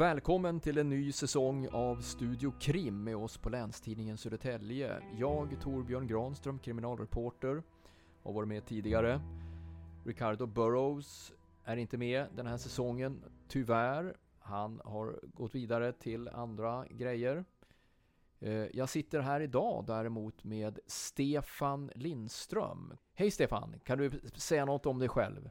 Välkommen till en ny säsong av Studio Krim med oss på Länstidningen Södertälje. Jag, Torbjörn Granström, kriminalreporter, har varit med tidigare. Ricardo Burrows är inte med den här säsongen, tyvärr. Han har gått vidare till andra grejer. Eh, jag sitter här idag däremot med Stefan Lindström. Hej Stefan, kan du säga något om dig själv?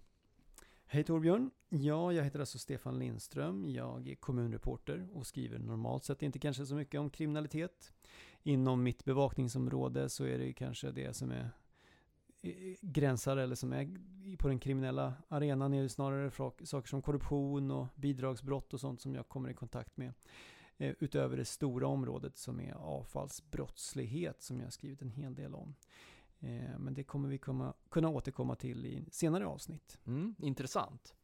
Hej Torbjörn! Ja, jag heter alltså Stefan Lindström. Jag är kommunreporter och skriver normalt sett inte kanske så mycket om kriminalitet. Inom mitt bevakningsområde så är det kanske det som är gränsar eller som är på den kriminella arenan är det snarare saker som korruption och bidragsbrott och sånt som jag kommer i kontakt med. Eh, utöver det stora området som är avfallsbrottslighet som jag har skrivit en hel del om. Eh, men det kommer vi komma, kunna återkomma till i senare avsnitt. Mm, intressant.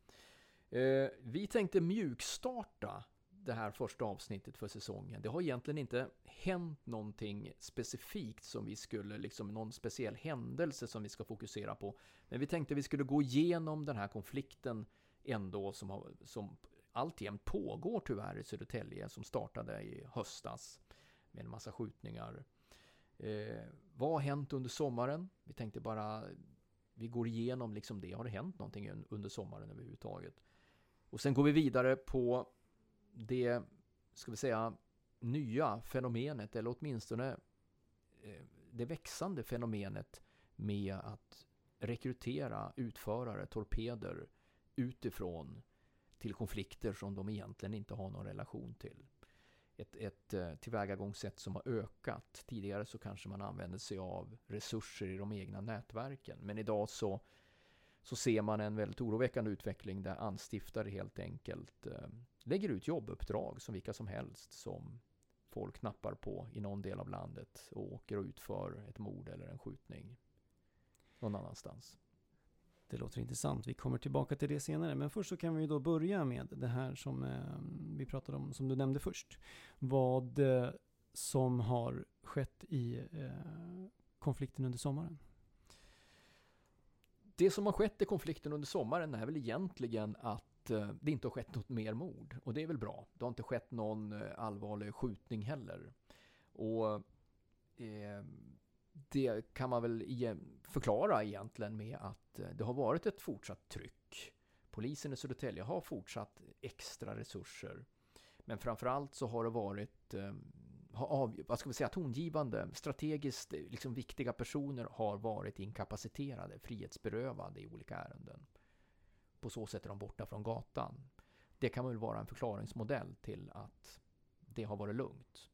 Eh, vi tänkte mjukstarta det här första avsnittet för säsongen. Det har egentligen inte hänt någonting specifikt som vi skulle, liksom någon speciell händelse som vi ska fokusera på. Men vi tänkte vi skulle gå igenom den här konflikten ändå som, har, som alltjämt pågår tyvärr i Södertälje, som startade i höstas med en massa skjutningar. Eh, vad har hänt under sommaren? Vi tänkte bara, vi går igenom liksom det. Har det hänt någonting under sommaren överhuvudtaget? Och sen går vi vidare på det, ska vi säga, nya fenomenet, eller åtminstone eh, det växande fenomenet med att rekrytera utförare, torpeder, utifrån till konflikter som de egentligen inte har någon relation till. Ett, ett eh, tillvägagångssätt som har ökat. Tidigare så kanske man använde sig av resurser i de egna nätverken. Men idag så så ser man en väldigt oroväckande utveckling där anstiftare helt enkelt eh, lägger ut jobbuppdrag som vilka som helst som folk knappar på i någon del av landet och åker och utför ett mord eller en skjutning någon annanstans. Det låter intressant. Vi kommer tillbaka till det senare. Men först så kan vi då börja med det här som eh, vi pratade om, som du nämnde först. Vad eh, som har skett i eh, konflikten under sommaren det som har skett i konflikten under sommaren är väl egentligen att det inte har skett något mer mord. Och det är väl bra. Det har inte skett någon allvarlig skjutning heller. Och eh, det kan man väl förklara egentligen med att eh, det har varit ett fortsatt tryck. Polisen i Södertälje har fortsatt extra resurser. Men framförallt så har det varit ehm, vad ska vi säga, tongivande, strategiskt eh, liksom viktiga personer har varit inkapaciterade, frihetsberövade i olika ärenden. På så sätt är de borta från gatan. Det kan väl vara en förklaringsmodell till att det har varit lugnt.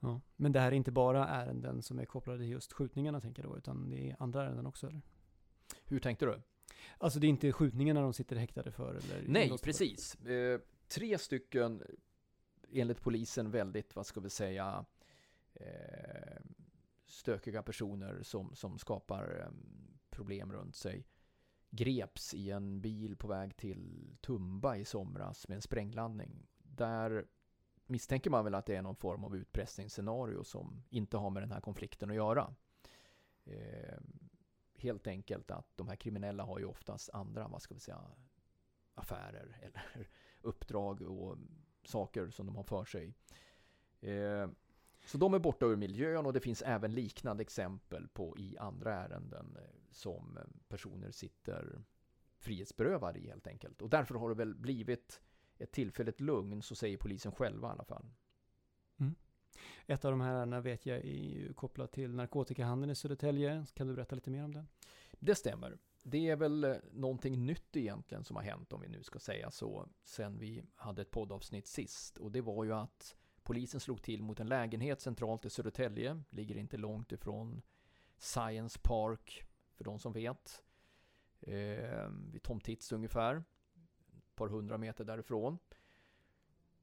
Ja, men det här är inte bara ärenden som är kopplade till just skjutningarna tänker jag då, utan det är andra ärenden också eller? Hur tänkte du? Alltså det är inte skjutningarna de sitter häktade för? Eller Nej, precis. Eh, tre stycken enligt polisen väldigt, vad ska vi säga, eh, stökiga personer som, som skapar eh, problem runt sig greps i en bil på väg till Tumba i somras med en sprängladdning. Där misstänker man väl att det är någon form av utpressningsscenario som inte har med den här konflikten att göra. Eh, helt enkelt att de här kriminella har ju oftast andra, vad ska vi säga, affärer eller uppdrag och saker som de har för sig. Eh, så de är borta ur miljön och det finns även liknande exempel på i andra ärenden eh, som personer sitter frihetsberövade i helt enkelt. Och därför har det väl blivit ett tillfälligt lugn, så säger polisen själva i alla fall. Mm. Ett av de här ärendena vet jag är kopplat till narkotikahandeln i Södertälje. Kan du berätta lite mer om den? Det stämmer det är väl eh, någonting nytt egentligen som har hänt om vi nu ska säga så sen vi hade ett poddavsnitt sist och det var ju att polisen slog till mot en lägenhet centralt i Södertälje, ligger inte långt ifrån Science Park för de som vet. Eh, vid Tom Tits ungefär, par hundra meter därifrån.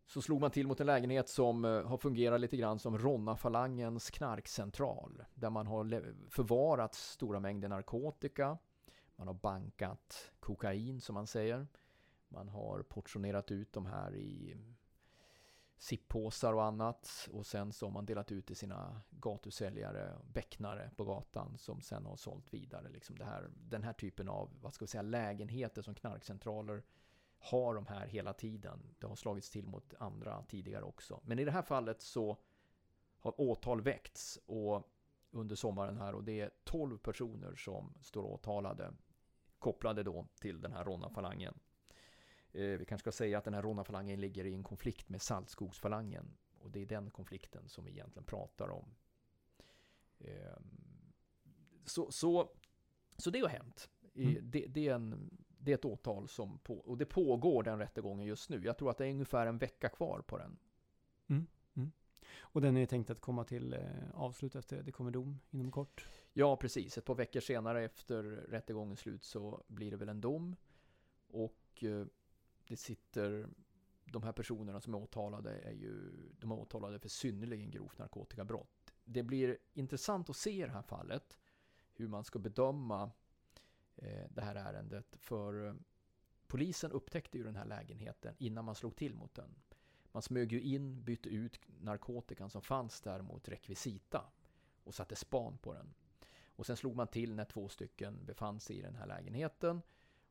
så slog man till mot en lägenhet som eh, har fungerat lite grann som Ronna-falangens knarkcentral. Där man har förvarat stora mängder narkotika. Man har bankat kokain som man säger. Man har portionerat ut de här i sippåsar och annat. Och sen så har man delat ut till sina gatusäljare, becknare på gatan som sen har sålt vidare. Liksom det här, den här typen av vad ska vi säga, lägenheter som knarkcentraler har de här hela tiden. Det har slagits till mot andra tidigare också. Men i det här fallet så har åtal väckts och under sommaren här och det är 12 personer som står åtalade kopplade då till den här Ronna-falangen. Eh, vi kanske ska säga att den här Ronna-falangen ligger i en konflikt med Saltskogsfalangen och det är den konflikten som vi egentligen pratar om. Eh, så, så, så det har hänt. Mm. Det, det, är en det är ett åtal som på, och det pågår den rättegången just nu. Jag tror att det är ungefär en vecka kvar på den. Mm, mm. Och den är tänkt att komma till eh, avslut efter det kommer dom inom kort? Ja, precis. Ett par veckor senare efter rättegångens slut så blir det väl en dom. Och eh, det sitter, de här personerna som är åtalade är ju, de är åtalade för synnerligen grovt narkotikabrott. Det blir intressant att se i det här fallet hur man ska bedöma Eh, det här ärendet. För eh, polisen upptäckte ju den här lägenheten innan man slog till mot den. Man smög ju in, bytte ut narkotikan som fanns där mot rekvisita och satte span på den. Och sen slog man till när två stycken befann sig i den här lägenheten.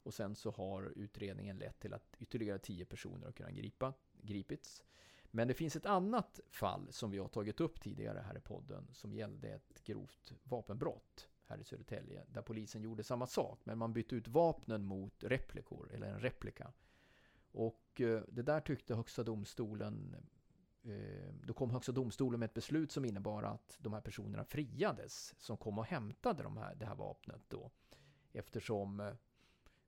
Och sen så har utredningen lett till att ytterligare tio personer har kunnat gripa, gripits. Men det finns ett annat fall som vi har tagit upp tidigare här i podden som gällde ett grovt vapenbrott här i Södertälje, där polisen gjorde samma sak, men man bytte ut vapnen mot replikor, eller en replika. Och eh, det där tyckte Högsta domstolen eh, då kom Högsta domstolen med ett beslut som innebar att de här personerna friades som kom och hämtade de här, det här vapnet då. Eftersom eh,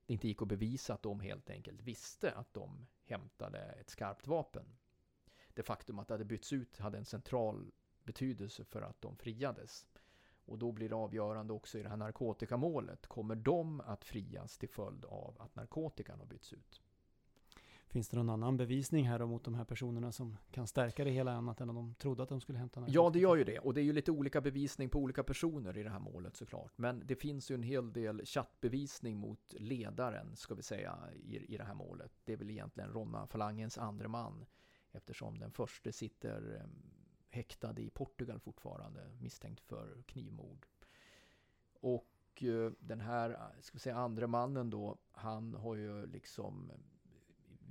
det inte gick att bevisa att de helt enkelt visste att de hämtade ett skarpt vapen. Det faktum att det hade bytts ut hade en central betydelse för att de friades. Och då blir det avgörande också i det här narkotikamålet. Kommer de att frias till följd av att narkotikan har bytts ut? Finns det någon annan bevisning här mot de här personerna som kan stärka det hela annat än om de trodde att de skulle hämta narkotika? Ja, det gör ju det. Och det är ju lite olika bevisning på olika personer i det här målet såklart. Men det finns ju en hel del chattbevisning mot ledaren, ska vi säga, i, i det här målet. Det är väl egentligen Ronna-falangens andre man. Eftersom den första sitter häktad i Portugal fortfarande, misstänkt för knivmord. Och eh, den här, ska vi säga andra mannen då, han har ju liksom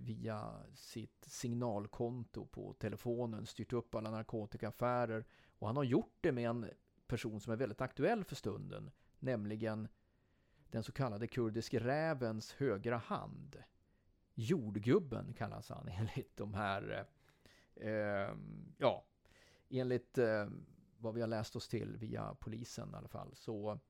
via sitt signalkonto på telefonen styrt upp alla narkotikaaffärer. Och han har gjort det med en person som är väldigt aktuell för stunden, nämligen den så kallade kurdiske rävens högra hand. Jordgubben kallas han enligt de här, eh, eh ja, enligt eh, vad vi har läst oss till via polisen i alla fall, så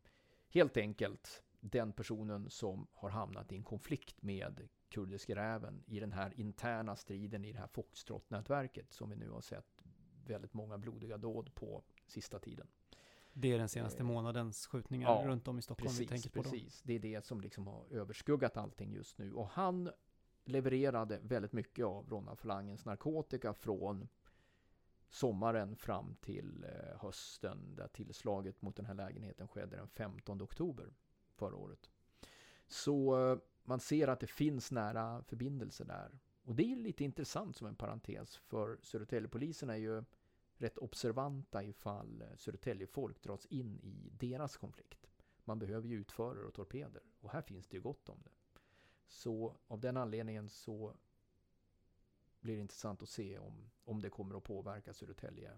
helt enkelt den personen som har hamnat i en konflikt med kurdiska räven i den här interna striden i det här Foxtrot-nätverket som vi nu har sett väldigt många blodiga dåd på sista tiden. Det är den senaste eh, månadens skjutningar ja, runt om i Stockholm precis, vi tänker på. Precis, det är det som liksom har överskuggat allting just nu. Och han levererade väldigt mycket av Ronna Falangens narkotika från sommaren fram till eh, hösten där tillslaget mot den här lägenheten skedde den 15 oktober förra året. Så eh, man ser att det finns nära förbindelser där. Och det är lite intressant som en parentes för Södertäljepolisen är ju rätt observanta ifall eh, Södertäljefolk dras in i deras konflikt. Man behöver ju utförare och torpeder och här finns det ju gott om det. Så av den anledningen så blir intressant att se om, om det kommer att påverka Södertälje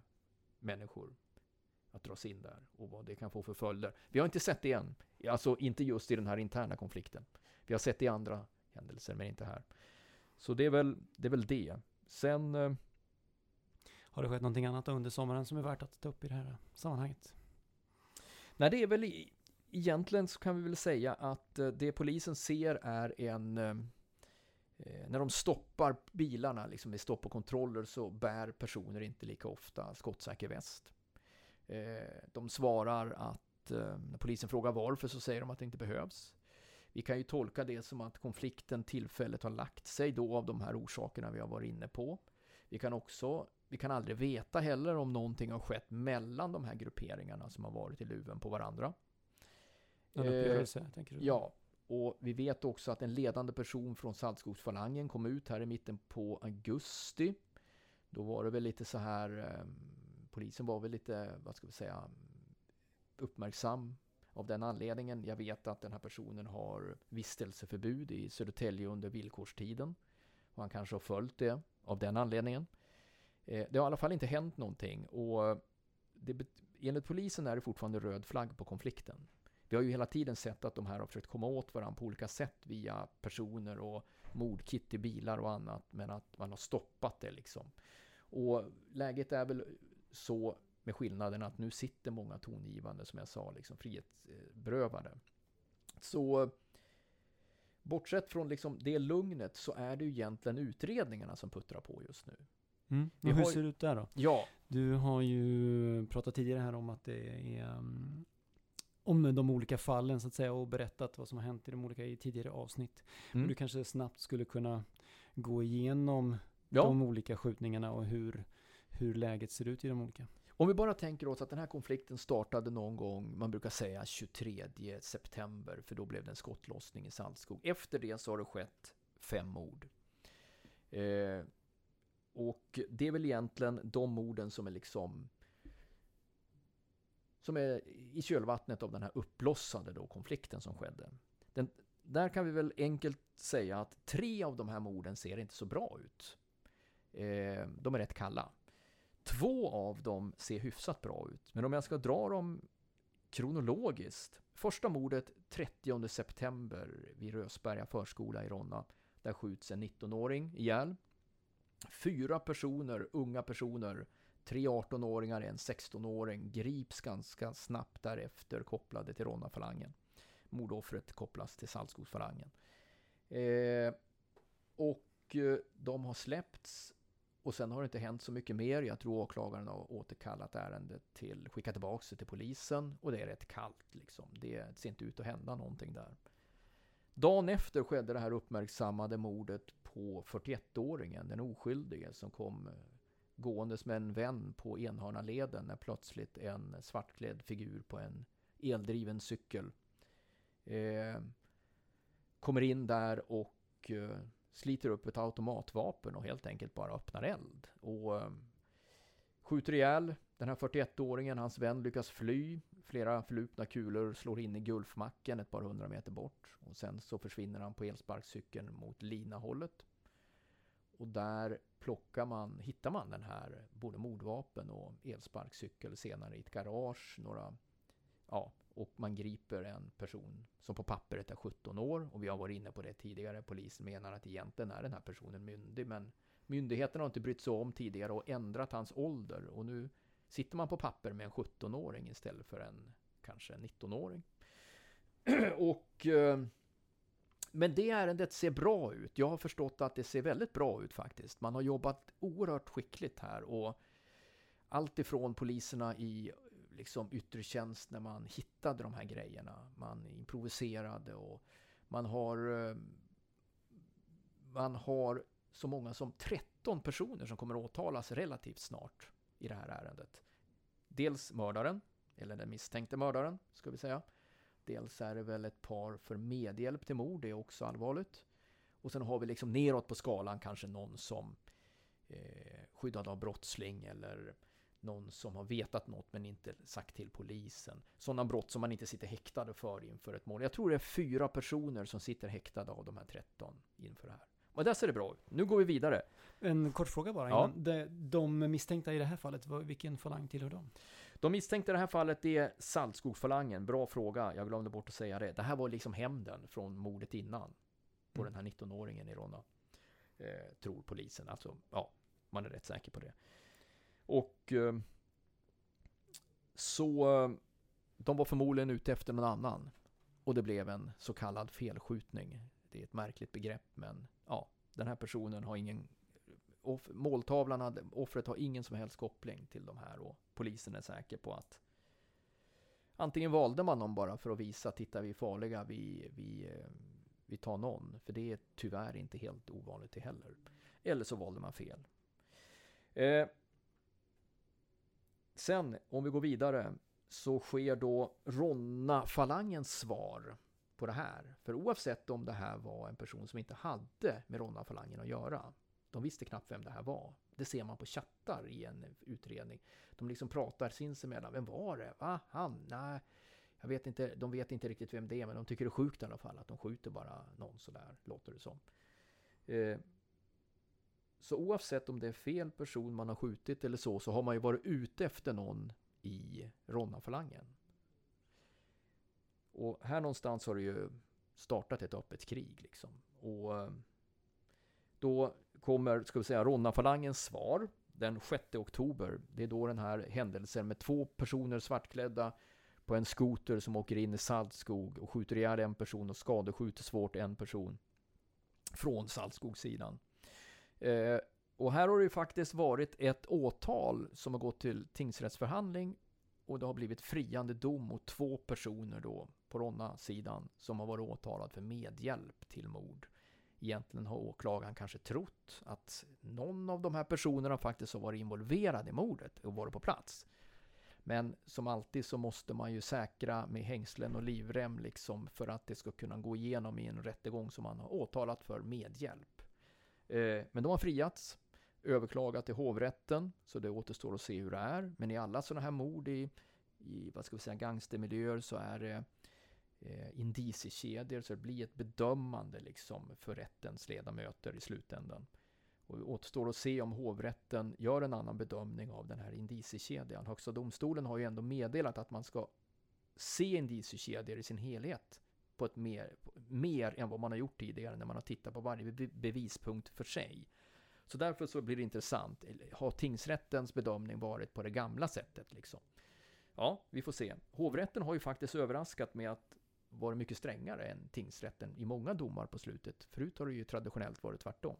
människor att dras in där och vad det kan få för följder. Vi har inte sett det än, alltså inte just i den här interna konflikten. Vi har sett det i andra händelser, men inte här. Så det är väl det. Är väl det. Sen... Eh, har det skett någonting annat under sommaren som är värt att ta upp i det här sammanhanget? Nej, det är väl egentligen så kan vi väl säga att eh, det polisen ser är en eh, Eh, när de stoppar bilarna, liksom vid stopp och kontroller, så bär personer inte lika ofta skottsäker väst. Eh, de svarar att eh, när polisen frågar varför så säger de att det inte behövs. Vi kan ju tolka det som att konflikten tillfället har lagt sig då av de här orsakerna vi har varit inne på. Vi kan också, vi kan aldrig veta heller om någonting har skett mellan de här grupperingarna som har varit i luven på varandra. En Eh, uppgörelse, tänker du? Ja, och vi vet också att en ledande person från Saltskogsfalangen kom ut här i mitten på augusti. Då var det väl lite så här, ehm, polisen var väl lite, vad ska vi säga, uppmärksam av den anledningen. Jag vet att den här personen har vistelseförbud i Södertälje under villkorstiden. Och han kanske har följt det av den anledningen. Eh, det har i alla fall inte hänt någonting och det, enligt polisen är det fortfarande röd flagg på konflikten. Vi har ju hela tiden sett att de här har försökt komma åt varandra på olika sätt via personer och mordkit i bilar och annat, men att man har stoppat det liksom. Och läget är väl så med skillnaden att nu sitter många tongivande, som jag sa, liksom frihetsberövade. Så bortsett från liksom det lugnet så är det ju egentligen utredningarna som puttrar på just nu. Mm. Hur har ju- ser det ut där då? Ja, Du har ju pratat tidigare här om att det är um, om de olika fallen så att säga och berättat vad som har hänt i de olika i tidigare avsnitt. Mm. Och du kanske snabbt skulle kunna gå igenom ja. de olika skjutningarna och hur, hur läget ser ut i de olika. Om vi bara tänker oss att den här konflikten startade någon gång, man brukar säga 23 september, för då blev det en skottlossning i Saltskog. Efter det så har det skett fem mord. Eh, och det är väl egentligen de morden som är liksom som är i kölvattnet av den här uppblossade då konflikten som skedde. Den, där kan vi väl enkelt säga att tre av de här morden ser inte så bra ut. Eh, de är rätt kalla. Två av dem ser hyfsat bra ut, men om jag ska dra dem kronologiskt. Första mordet 30 september vid Rösberga förskola i Ronna. Där skjuts en 19-åring ihjäl. Fyra personer, unga personer, tre 18-åringar, en 16-åring grips ganska snabbt därefter kopplade till Ronna-falangen. Mordoffret kopplas till Saltskogsfalangen. Eh, och eh, de har släppts och sen har det inte hänt så mycket mer. Jag tror åklagaren har återkallat ärendet till, skickat tillbaka det till polisen och det är rätt kallt liksom. Det ser inte ut att hända någonting där. Dagen efter skedde det här uppmärksammade mordet på 41-åringen, den oskyldige som kom eh, gåendes med en vän på Enhörnaleden när plötsligt en svartklädd figur på en eldriven cykel eh, kommer in där och eh, sliter upp ett automatvapen och helt enkelt bara öppnar eld. Och eh, skjuter ihjäl den här 41-åringen. Hans vän lyckas fly. Flera förlupna kulor slår in i Gulfmacken ett par hundra meter bort. Och sen så försvinner han på elsparkcykeln mot Linahållet. Och där plockar man, hittar man den här både mordvapen och elsparkcykel senare i ett garage. Några, ja, och man griper en person som på pappret är 17 år. Och vi har varit inne på det tidigare. Polisen menar att egentligen är den här personen myndig. Men myndigheterna har inte brytt sig om tidigare och ändrat hans ålder. Och nu sitter man på papper med en 17-åring istället för en kanske 19-åring. och eh, men det ärendet ser bra ut. Jag har förstått att det ser väldigt bra ut faktiskt. Man har jobbat oerhört skickligt här och allt ifrån poliserna i liksom yttre tjänst när man hittade de här grejerna. Man improviserade och man har eh, man har så många som 13 personer som kommer att åtalas relativt snart i det här ärendet. Dels mördaren, eller den misstänkte mördaren, ska vi säga. Dels är det väl ett par för medhjälp till mord, det är också allvarligt. Och sen har vi liksom neråt på skalan kanske någon som eh, skyddad av brottsling eller någon som har vetat något men inte sagt till polisen. Sådana brott som man inte sitter häktade för inför ett mål. Jag tror det är fyra personer som sitter häktade av de här 13 inför det här. Men där ser det bra ut. Nu går vi vidare. En kort fråga bara. Ja. De, de misstänkta i det här fallet, vilken falang tillhör de? De misstänkta i det här fallet är Saltskogsfalangen. Bra fråga, jag glömde bort att säga det. Det här var liksom hämnden från mordet innan. På Mm. den här 19-åringen i Ronna. Eh, tror polisen. Alltså, ja, man är rätt säker på det. Och eh, så eh, de var förmodligen ute efter någon annan. Och det blev en så kallad felskjutning. Det är ett märkligt begrepp, men ja, den här personen har ingen off, måltavlan hade, offret har ingen som helst koppling till de här och polisen är säker på att antingen valde man dem bara för att visa, titta vi är farliga, vi, vi, eh, vi tar någon, för det är tyvärr inte helt ovanligt det heller. Eller så valde man fel. Eh, sen, om vi går vidare, så sker då Ronna-falangens svar på det här. För oavsett om det här var en person som inte hade med Ronna-falangen att göra, de visste knappt vem det här var. Det ser man på chattar i en utredning. De liksom pratar sinsemellan. Vem var det? Va? Han? Nej. Jag vet inte, de vet inte riktigt vem det är, men de tycker det är sjukt i alla fall att de skjuter bara någon sådär, låter det som. Eh, så oavsett om det är fel person man har skjutit eller så, så har man ju varit ute efter någon i Ronna-falangen. Och här någonstans har det ju startat ett öppet krig liksom. Och eh, då kommer, ska vi säga, Ronna-falangens svar den 6 oktober. Det är då den här händelsen med två personer svartklädda på en skoter som åker in i Saltskog och skjuter ihjäl en person och skadeskjuter svårt en person från Saltskogssidan. Eh, och här har det ju faktiskt varit ett åtal som har gått till tingsrättsförhandling och det har blivit friande dom mot två personer då på Ronna-sidan som har varit åtalad för medhjälp till mord. Egentligen har åklagaren kanske trott att någon av de här personerna faktiskt har varit involverad i mordet och varit på plats. Men som alltid så måste man ju säkra med hängslen och livrem liksom för att det ska kunna gå igenom i en rättegång som man har åtalat för medhjälp. Eh, men de har friats, överklagat till hovrätten, så det återstår att se hur det är. Men i alla sådana här mord i, i vad ska vi säga, gangstermiljöer så är det eh, indiciekedjor, så det blir ett bedömande liksom för rättens ledamöter i slutändan. Och det återstår att se om hovrätten gör en annan bedömning av den här indiciekedjan. Högsta domstolen har ju ändå meddelat att man ska se indiciekedjor i sin helhet på ett mer, mer än vad man har gjort tidigare när man har tittat på varje bevispunkt för sig. Så därför så blir det intressant. Har tingsrättens bedömning varit på det gamla sättet liksom? Ja, vi får se. Hovrätten har ju faktiskt överraskat med att vara mycket strängare än tingsrätten i många domar på slutet. Förut har det ju traditionellt varit tvärtom.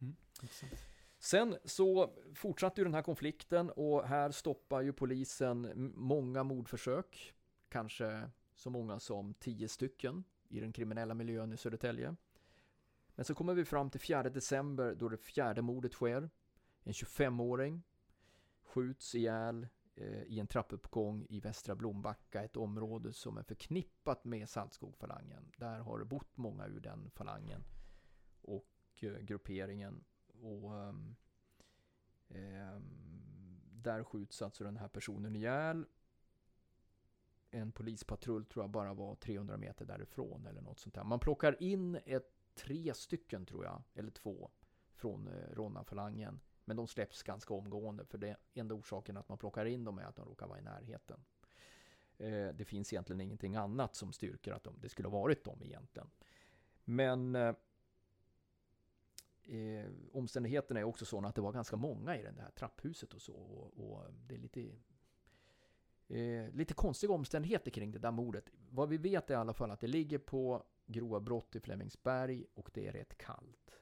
Mm, Sen så fortsatte ju den här konflikten och här stoppar ju polisen många mordförsök. Kanske så många som tio stycken i den kriminella miljön i Södertälje. Men så kommer vi fram till 4 december då det fjärde mordet sker. En 25-åring skjuts ihjäl Eh, i en trappuppgång i Västra Blombacka, ett område som är förknippat med Saltskogfalangen. Där har det bott många ur den falangen och eh, grupperingen. Och ehm, ehm, där skjuts alltså den här personen ihjäl. En polispatrull tror jag bara var 300 meter därifrån eller något sånt där. Man plockar in ett tre stycken tror jag, eller två, från eh, Ronna-falangen. Men de släpps ganska omgående för det enda orsaken att man plockar in dem är att de råkar vara i närheten. Eh, det finns egentligen ingenting annat som styrker att de, det skulle ha varit dem egentligen. Men eh, eh, omständigheterna är också sådana att det var ganska många i det här trapphuset och så. Och, och det är lite, eh, lite konstiga omständigheter kring det där mordet. Vad vi vet är i alla fall att det ligger på grova brott i Flemingsberg och det är rätt kallt.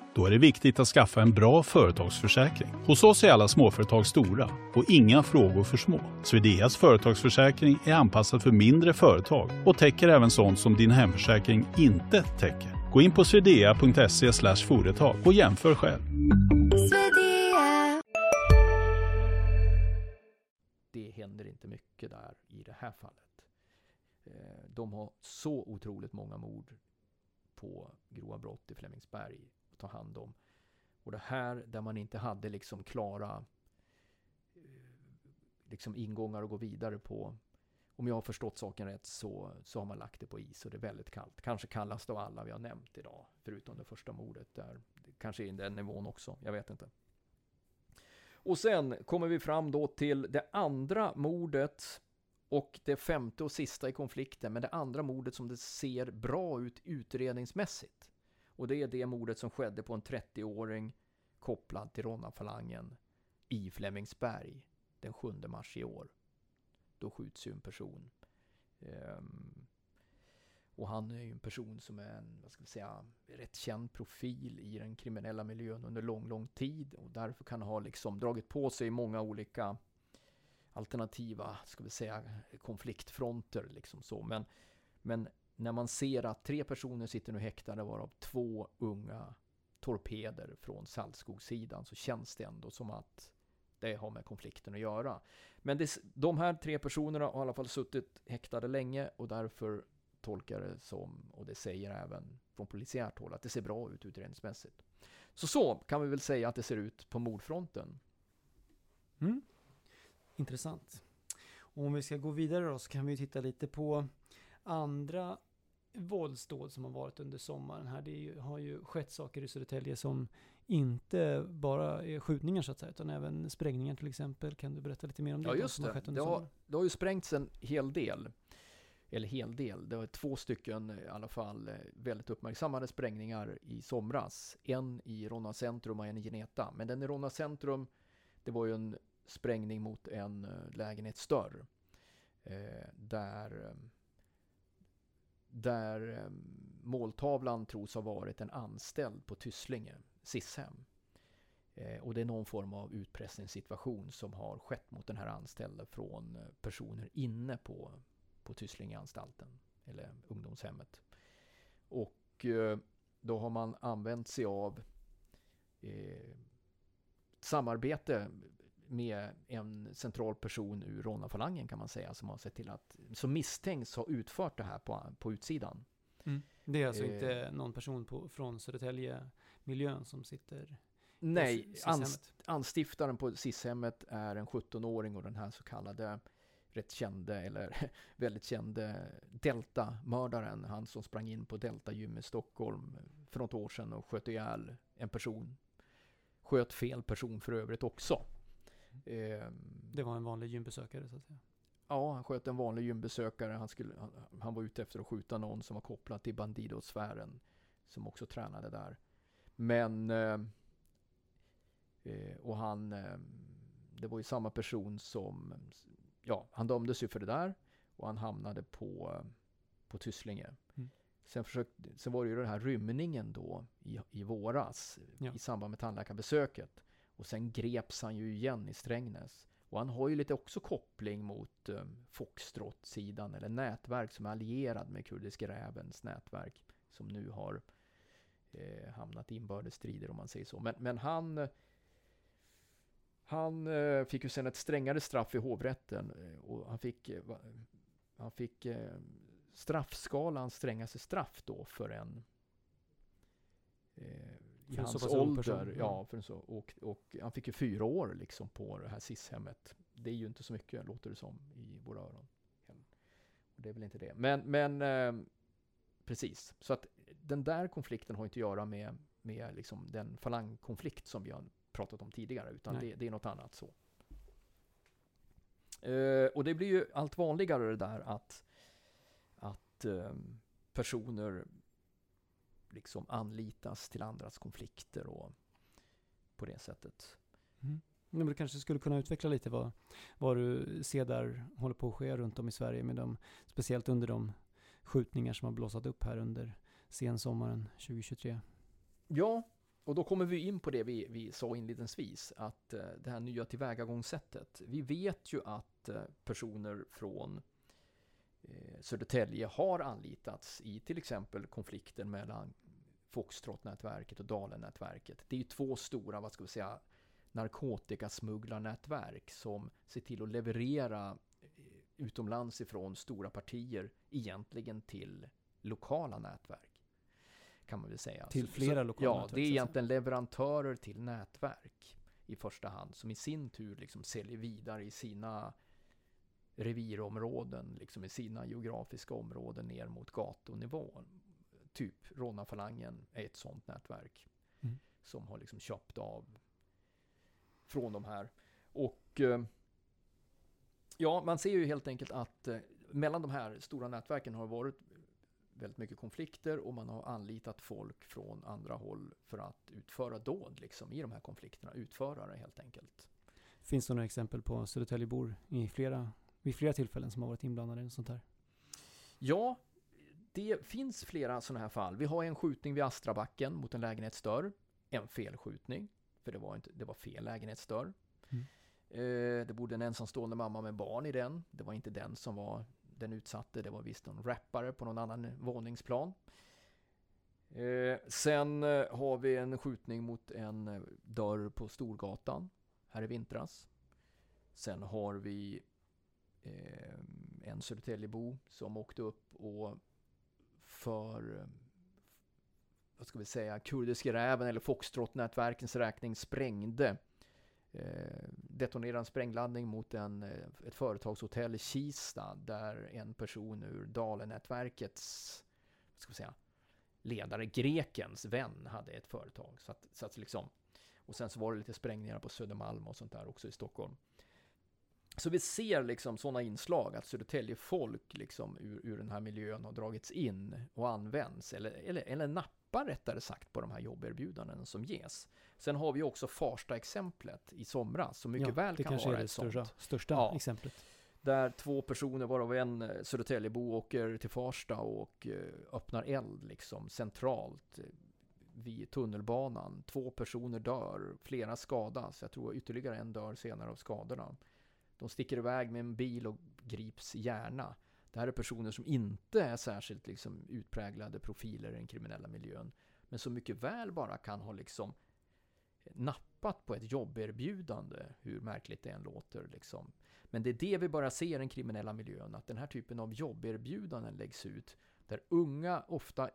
Då är det viktigt att skaffa en bra företagsförsäkring. Hos oss är alla småföretag stora och inga frågor för små. Swedeas företagsförsäkring är anpassad för mindre företag och täcker även sånt som din hemförsäkring inte täcker. Gå in på swedea.se företag och jämför själv. Det händer inte mycket där i det här fallet. Eh, de har så otroligt många mord på grova brott i Flemingsberg ta hand om. Och det här där man inte hade liksom klara eh, liksom ingångar att gå vidare på. Om jag har förstått saken rätt så, så har man lagt det på is och det är väldigt kallt. Kanske kallast av alla vi har nämnt idag, förutom det första mordet där. Kanske i den nivån också, jag vet inte. Och sen kommer vi fram då till det andra mordet och det femte och sista i konflikten, men det andra mordet som det ser bra ut utredningsmässigt. Och det är det mordet som skedde på en 30-åring kopplad till Ronna-falangen i Flemingsberg den 7 mars i år. Då skjuts ju en person. Um, Och han är ju en person som är en, vad ska vi säga, rätt känd profil i den kriminella miljön under lång, lång tid. Och därför kan han ha liksom dragit på sig många olika alternativa, ska vi säga, konfliktfronter liksom så. Men, men när man ser att tre personer sitter nu häktade varav två unga torpeder från Saltskogssidan så känns det ändå som att det har med konflikten att göra. Men det, de här tre personerna har i alla fall suttit häktade länge och därför tolkar det som, och det säger även från polisiärt håll, att det ser bra ut utredningsmässigt. Så så kan vi väl säga att det ser ut på mordfronten. Mm. Intressant. Och om vi ska gå vidare då så kan vi titta lite på andra våldsdåd som har varit under sommaren här. Det ju, har ju skett saker i Södertälje som inte bara är skjutningar så att säga, utan även sprängningar till exempel. Kan du berätta lite mer om det? Ja, just det. Har det, har, det har ju sprängts en hel del. Eller hel del, det var två stycken i alla fall väldigt uppmärksammade sprängningar i somras. En i Ronna centrum och en i Geneta. Men den i Ronna centrum, det var ju en sprängning mot en eh, lägenhetsdörr. Eh, där eh, där eh, måltavlan tros ha varit en anställd på Tysslinge, Sishem. Eh, och det är någon form av utpressningssituation som har skett mot den här anställda från eh, personer inne på, på Tysslingeanstalten, eller ungdomshemmet. Och eh, då har man använt sig av eh, samarbete med en central person ur Ronna-falangen kan man säga som har sett till att, som misstänks ha utfört det här på, på utsidan. Mm. Det är alltså eh, inte någon person på, från Södertälje-miljön som sitter Nej, anst, anstiftaren på SIS-hemmet är en 17-åring och den här så kallade rätt kände, eller väldigt kände Delta-mördaren, han som sprang in på Delta gym i Stockholm för något år sedan och sköt ihjäl en person. Sköt fel person för övrigt också. Eh, det var en vanlig gymbesökare så att säga? Ja, han sköt en vanlig gymbesökare. Han, skulle, han, han var ute efter att skjuta någon som var kopplad till Bandidosfären. Som också tränade där. Men... Eh, eh, och han... Eh, det var ju samma person som... Ja, han dömdes ju för det där. Och han hamnade på, på Tysslinge. Mm. Sen, försökte, sen var det ju den här rymningen då i, i våras. Ja. I samband med tandläkarbesöket. Och sen greps han ju igen i Strängnäs. Och han har ju lite också koppling mot um, Foxtrot-sidan eller nätverk som är allierad med Kurdiska rävens nätverk. Som nu har eh, hamnat i inbördes strider om man säger så. Men, men han han eh, fick ju sen ett strängare straff i hovrätten eh, och han fick, eh, han fick eh, straffskalans strängaste straff då för en eh, i för hans ålder. Ja, för så, och, och han fick ju fyra år liksom på det här SIS-hemmet. Det är ju inte så mycket, låter det som, i våra öron. Och det är väl inte det. Men, men eh, precis. Så att den där konflikten har inte att göra med, med liksom den falangkonflikt som vi har pratat om tidigare, utan det, det, är något annat så. Eh, och det blir ju allt vanligare det där att, att eh, personer liksom anlitas till andras konflikter och på det sättet. Mm. Men du kanske skulle kunna utveckla lite vad, vad du ser där håller på att ske runt om i Sverige med dem, speciellt under de skjutningar som har blossat upp här under sensommaren 2023. Ja, och då kommer vi in på det vi, vi sa inledningsvis, att eh, det här nya tillvägagångssättet. Vi vet ju att eh, personer från Södertälje har anlitats i till exempel konflikten mellan Foxtrot-nätverket och Dalen-nätverket. Det är ju två stora, vad ska vi säga, narkotikasmugglarnätverk som ser till att leverera eh, utomlands ifrån stora partier egentligen till lokala nätverk. Kan man väl säga. Till flera lokala Ja, nätverk, det är egentligen leverantörer till nätverk i första hand som i sin tur liksom säljer vidare i sina revirområden, liksom i sina geografiska områden ner mot gatunivå. Typ Ronna-falangen är ett sånt nätverk mm. som har liksom köpt av från de här. Och eh, ja, man ser ju helt enkelt att eh, mellan de här stora nätverken har det varit väldigt mycket konflikter och man har anlitat folk från andra håll för att utföra dåd liksom, i de här konflikterna, utförare helt enkelt. Finns det några exempel på Södertäljebor i flera vid flera tillfällen som har varit inblandade i sånt här? Ja, det finns flera sådana här fall. Vi har en skjutning vid Astrabacken mot en lägenhetsdörr. En felskjutning, för det var, inte, det var fel lägenhetsdörr. Mm. Eh, det bodde en ensamstående mamma med barn i den. Det var inte den som var den utsatte. Det var visst någon rappare på någon annan våningsplan. Eh, sen eh, har vi en skjutning mot en eh, dörr på Storgatan här i vintras. Sen har vi en Södertäljebo som åkte upp och för vad ska vi säga, kurdiska räven eller Foxtrot-nätverkens räkning sprängde eh, detonerade en sprängladdning mot en, eh, ett företagshotell i Kista där en person ur Dalenätverkets vad ska vi säga, ledare, grekens vän, hade ett företag. Så att, så att liksom, och sen så var det lite sprängningar på Södermalm och sånt där också i Stockholm. Så vi ser liksom sådana inslag att Södertälje folk liksom ur, ur den här miljön har dragits in och används eller, eller, eller nappar rättare sagt på de här jobberbjudanden som ges. Sen har vi också Farsta-exemplet i somras som mycket ja, väl det kan kanske vara är det ett sånt. största, största Ja. exemplet. Där två personer, varav en Södertäljebo, åker till Farsta och eh, öppnar eld liksom centralt eh, vid tunnelbanan. Två personer dör, flera skadas. Jag tror ytterligare en dör senare av skadorna. De sticker iväg med en bil och grips gärna. Det här är personer som inte är särskilt liksom utpräglade profiler i den kriminella miljön. Men som mycket väl bara kan ha liksom nappat på ett jobberbjudande, hur märkligt det än låter. Liksom. Men det är det vi bara ser i den kriminella miljön, att den här typen av jobberbjudanden läggs ut, där unga, ofta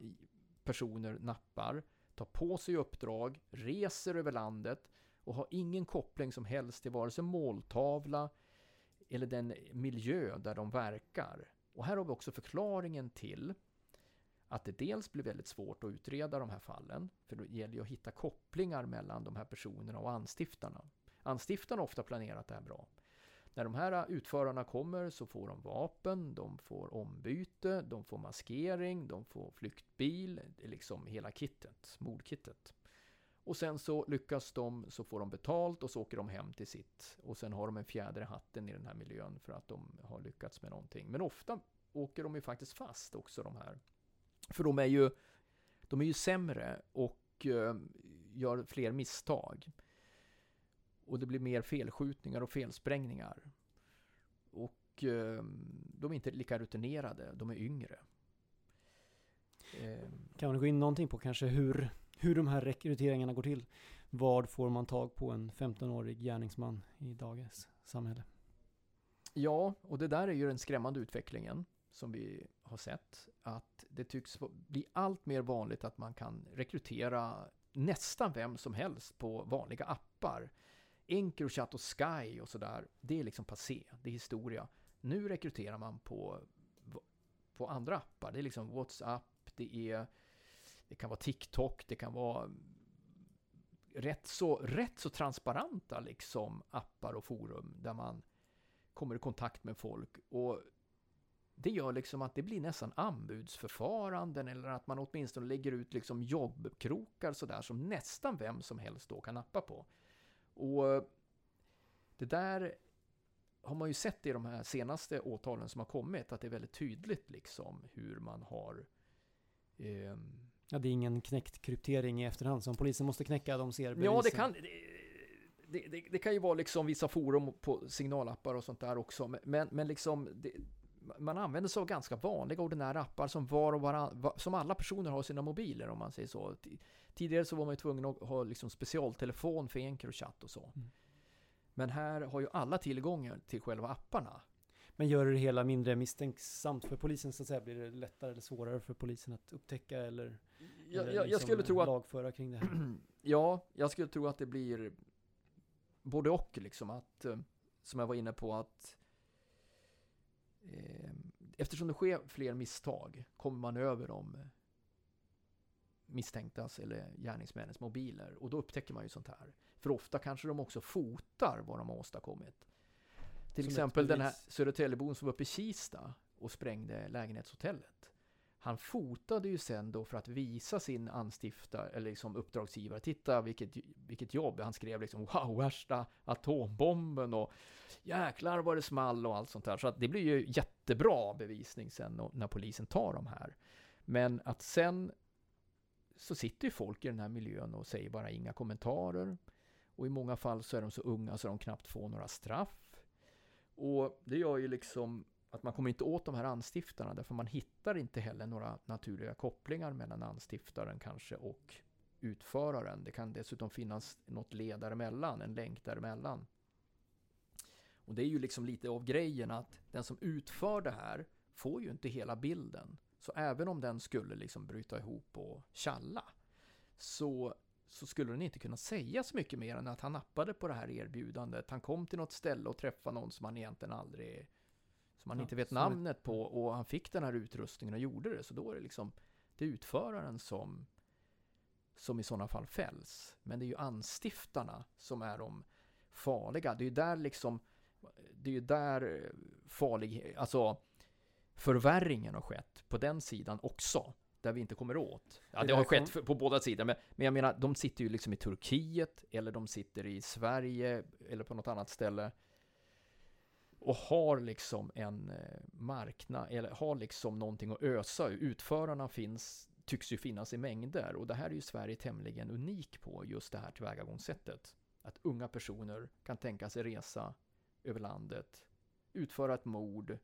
personer nappar, tar på sig uppdrag, reser över landet och har ingen koppling som helst till vare sig måltavla eller den miljö där de verkar. Och här har vi också förklaringen till att det dels blir väldigt svårt att utreda de här fallen, för det gäller ju att hitta kopplingar mellan de här personerna och anstiftarna. Anstiftarna har ofta planerat det här bra. När de här utförarna kommer så får de vapen, de får ombyte, de får maskering, de får flyktbil, det är liksom hela kittet, mordkittet. Och sen så lyckas de, så får de betalt och så åker de hem till sitt. Och sen har de en fjäder i hatten i den här miljön för att de har lyckats med någonting. Men ofta åker de ju faktiskt fast också de här. För de är ju, de är ju sämre och eh, gör fler misstag. Och det blir mer felskjutningar och felsprängningar. Och ehm, de är inte lika rutinerade, de är yngre. Ehm. Kan man gå in någonting på kanske hur, hur de här rekryteringarna går till? Vad får man tag på en 15-årig gärningsman i dagens samhälle? Ja, och det där är ju den skrämmande utvecklingen som vi har sett. Att det tycks bli allt mer vanligt att man kan rekrytera nästan vem som helst på vanliga appar. Encrochat och Sky och sådär, det är liksom passé, det är historia. Nu rekryterar man på, på andra appar. Det är liksom WhatsApp, det är det kan vara TikTok, det kan vara rätt så, rätt så transparenta liksom appar och forum där man kommer i kontakt med folk. Och det gör liksom att det blir nästan anbudsförfaranden eller att man åtminstone lägger ut liksom jobbkrokar sådär som nästan vem som helst då kan nappa på. Och det där har man ju sett i de här senaste åtalen som har kommit att det är väldigt tydligt liksom hur man har eh, Ja, det är ingen knäckt kryptering i efterhand som polisen måste knäcka. De ser Ja, det bevisen. kan, det, det, det kan ju vara liksom vissa forum på signalappar och sånt där också. Men- Men, liksom, det, man använder sig av ganska vanliga ordinära appar som var och varann, va- som alla personer har i sina mobiler om man säger så. Ti- Tidigare så var man ju tvungen att ha liksom specialtelefon för Encrochat och så. Mm. Men här har ju alla tillgångar till själva apparna. Men gör det hela mindre misstänksamt för polisen så att säga? Blir det lättare eller svårare för polisen att upptäcka eller, Jag, jag, jag liksom skulle tro att lagföra kring det här? Ja, jag skulle tro att det blir både och liksom att, eh, som jag var inne på att eh, eftersom det sker fler misstag kommer man över de misstänktas eller gärningsmännens mobiler och då upptäcker man ju sånt här. För ofta kanske de också fotar vad de har åstadkommit. Till Som exempel den här. Södertäljebon som var uppe i Kista och sprängde lägenhetshotellet. Han fotade ju sen då för att visa sin anstiftare, eller liksom uppdragsgivare, titta vilket, vilket jobb. Han skrev liksom wow, värsta atombomben och jäklar vad det small och allt sånt där. Så att det blir ju jättebra bevisning sen när- när polisen tar de här. Men att sen så sitter ju folk i den här miljön och säger bara inga kommentarer. Och i många fall så är de så unga så de knappt får några straff. Och det gör ju liksom att man kommer inte åt de här anstiftarna därför man hittar inte heller några naturliga kopplingar mellan anstiftaren kanske och utföraren. Det kan dessutom finnas något led däremellan, en länk däremellan. Och det är ju liksom lite av grejen att den som utför det här får ju inte hela bilden. Så även om den skulle liksom bryta ihop och tjalla så, så skulle den inte kunna säga så mycket mer än att han nappade på det här erbjudandet. Han kom till något ställe och träffade någon som han egentligen aldrig som han ja, inte vet namnet på och han fick den här utrustningen och gjorde det. Så då är det liksom det är utföraren som som i sådana fall fälls. Men det är ju anstiftarna som är de farliga. Det är ju där liksom det är ju där farlig, alltså förvärringen har skett på den sidan också. Där vi inte kommer åt. Ja, det har skett på båda sidor. Men, men jag menar, de sitter ju liksom i Turkiet eller de sitter i Sverige eller på något annat ställe. Och har liksom en eh, marknad, eller har liksom någonting att ösa Utförarna finns, tycks ju finnas i mängder. Och det här är ju Sverige tämligen unik på, just det här tillvägagångssättet. Att unga personer kan tänka sig resa över landet, utföra ett mord,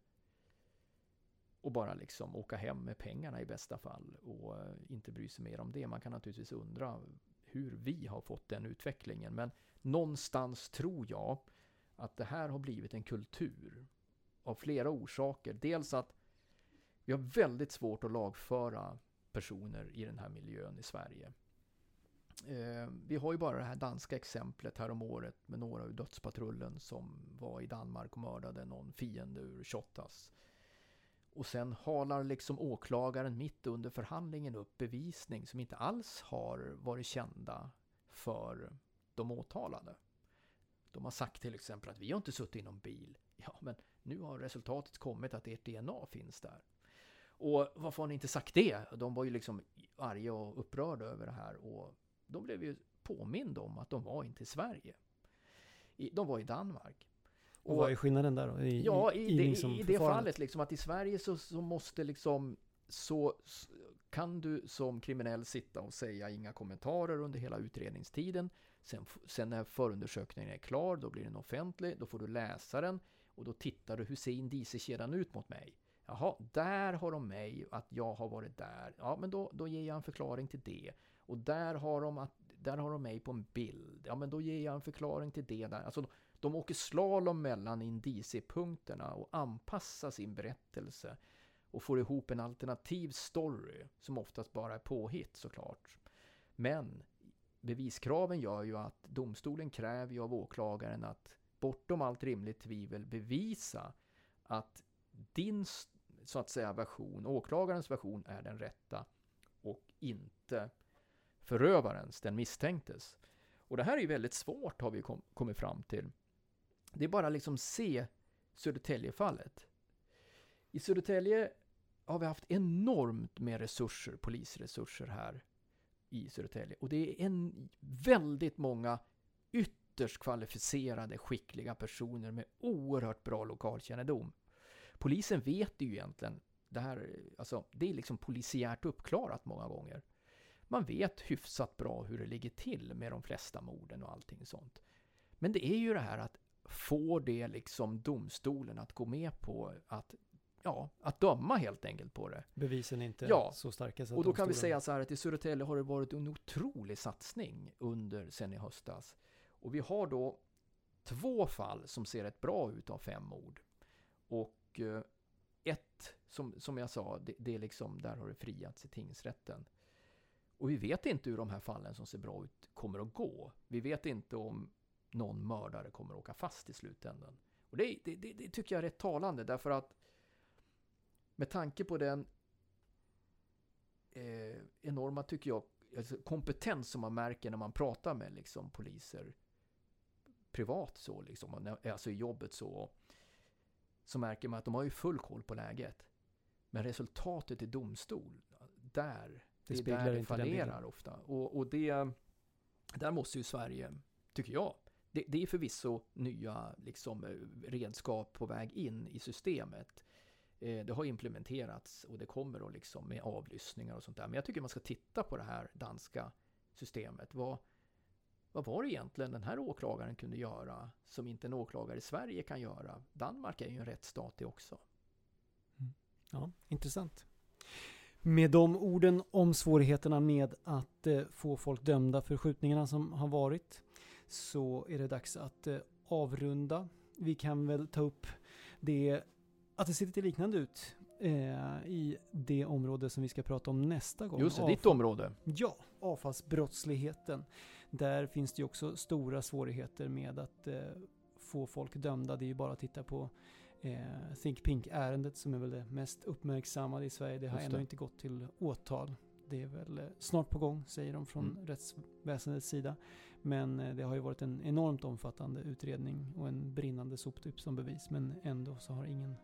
och bara liksom åka hem med pengarna i bästa fall och eh, inte bry sig mer om det. Man kan naturligtvis undra hur vi har fått den utvecklingen, men någonstans tror jag att det här har blivit en kultur av flera orsaker. Dels att vi har väldigt svårt att lagföra personer i den här miljön i Sverige. Eh, vi har ju bara det här danska exemplet här om året med några ur dödspatrullen som var i Danmark och mördade någon fiende ur Shottaz. Och sen halar liksom åklagaren mitt under förhandlingen upp bevisning som inte alls har varit kända för de åtalade. De har sagt till exempel att vi har inte suttit i någon bil. Ja, men nu har resultatet kommit att ert DNA finns där. Och varför har ni inte sagt det? De var ju liksom arga och upprörda över det här och de blev ju påminda om att de var inte i Sverige. De var i Danmark. Och, vad är skillnaden där då? I, ja, i, i, det, liksom i det fallet liksom att i Sverige så, så måste liksom så kan du som kriminell sitta och säga inga kommentarer under hela utredningstiden. Sen, sen när förundersökningen är klar, då blir den offentlig, då får du läsa den och då tittar du, hur ser indiciekedjan ut mot mig? Jaha, där har de mig, att jag har varit där. Ja, men då, då ger jag en förklaring till det. Och där har de, att, där har de mig på en bild. Ja, men då ger jag en förklaring till det där. Alltså, de åker slalom mellan indiciepunkterna och anpassar sin berättelse och får ihop en alternativ story som oftast bara är påhitt såklart. Men beviskraven gör ju att domstolen kräver ju av åklagaren att bortom allt rimligt tvivel bevisa att din så att säga version, åklagarens version är den rätta och inte förövarens, den misstänktes. Och det här är ju väldigt svårt har vi kom, kommit fram till. Det är bara liksom se Södertäljefallet. I Södertälje har vi haft enormt med resurser, polisresurser här i Södertälje. Och det är en väldigt många ytterst kvalificerade, skickliga personer med oerhört bra lokalkännedom. Polisen vet ju egentligen, det här, alltså, det är liksom polisiärt uppklarat många gånger. Man vet hyfsat bra hur det ligger till med de flesta morden och allting sånt. Men det är ju det här att får det liksom domstolen att gå med på att ja, att döma helt enkelt på det. Bevisen är inte ja. så starka. Så och då kan vi säga så här att i Södertälje har det varit en otrolig satsning under sen i höstas. Och vi har då två fall som ser rätt bra ut av fem mord. Och eh, ett, som, som jag sa, det, det är liksom, där har det friats i tingsrätten. Och vi vet inte hur de här fallen som ser bra ut kommer att gå. Vi vet inte om någon mördare kommer att åka fast i slutändan. Och det, det, det, det tycker jag är rätt talande därför att med tanke på den eh, enorma, tycker jag, alltså kompetens som man märker när man pratar med liksom, poliser privat så, liksom, alltså i jobbet så, så märker man att de har ju full koll på läget. Men resultatet i domstol, där, det, det är där det fallerar ofta. Och, och det, där måste ju Sverige, tycker jag, det, det är förvisso nya liksom, redskap på väg in i systemet. Eh, det har implementerats och det kommer att liksom med avlyssningar och sånt där. Men jag tycker man ska titta på det här danska systemet. Vad, vad var det egentligen den här åklagaren kunde göra som inte en åklagare i Sverige kan göra? Danmark är ju en rättsstat det också. Mm. Ja, intressant. Med de orden om svårigheterna med att eh, få folk dömda för skjutningarna som har varit så är det dags att eh, avrunda. Vi kan väl ta upp det att det ser lite liknande ut eh, i det område som vi ska prata om nästa gång. Just det, ditt område. Ja, avfallsbrottsligheten. Där finns det ju också stora svårigheter med att eh, få folk dömda. Det är ju bara att titta på eh, Think Pink-ärendet som är väl det mest uppmärksammade i Sverige. Det har ännu inte gått till åtal. Det är väl eh, snart på gång, säger de från mm. rättsväsendets sida. Men eh, det har ju varit en enormt omfattande utredning och en brinnande soptupp som bevis. Men ändå så har ingen,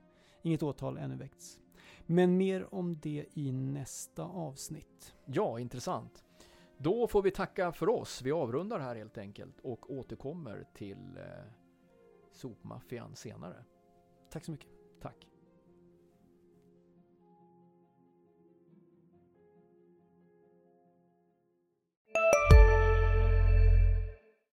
inget åtal ännu väckts. Men mer om det i nästa avsnitt. Ja, intressant. Då får vi tacka för oss. Vi avrundar här helt enkelt och återkommer till eh, sopmaffian senare. Tack så mycket. Tack.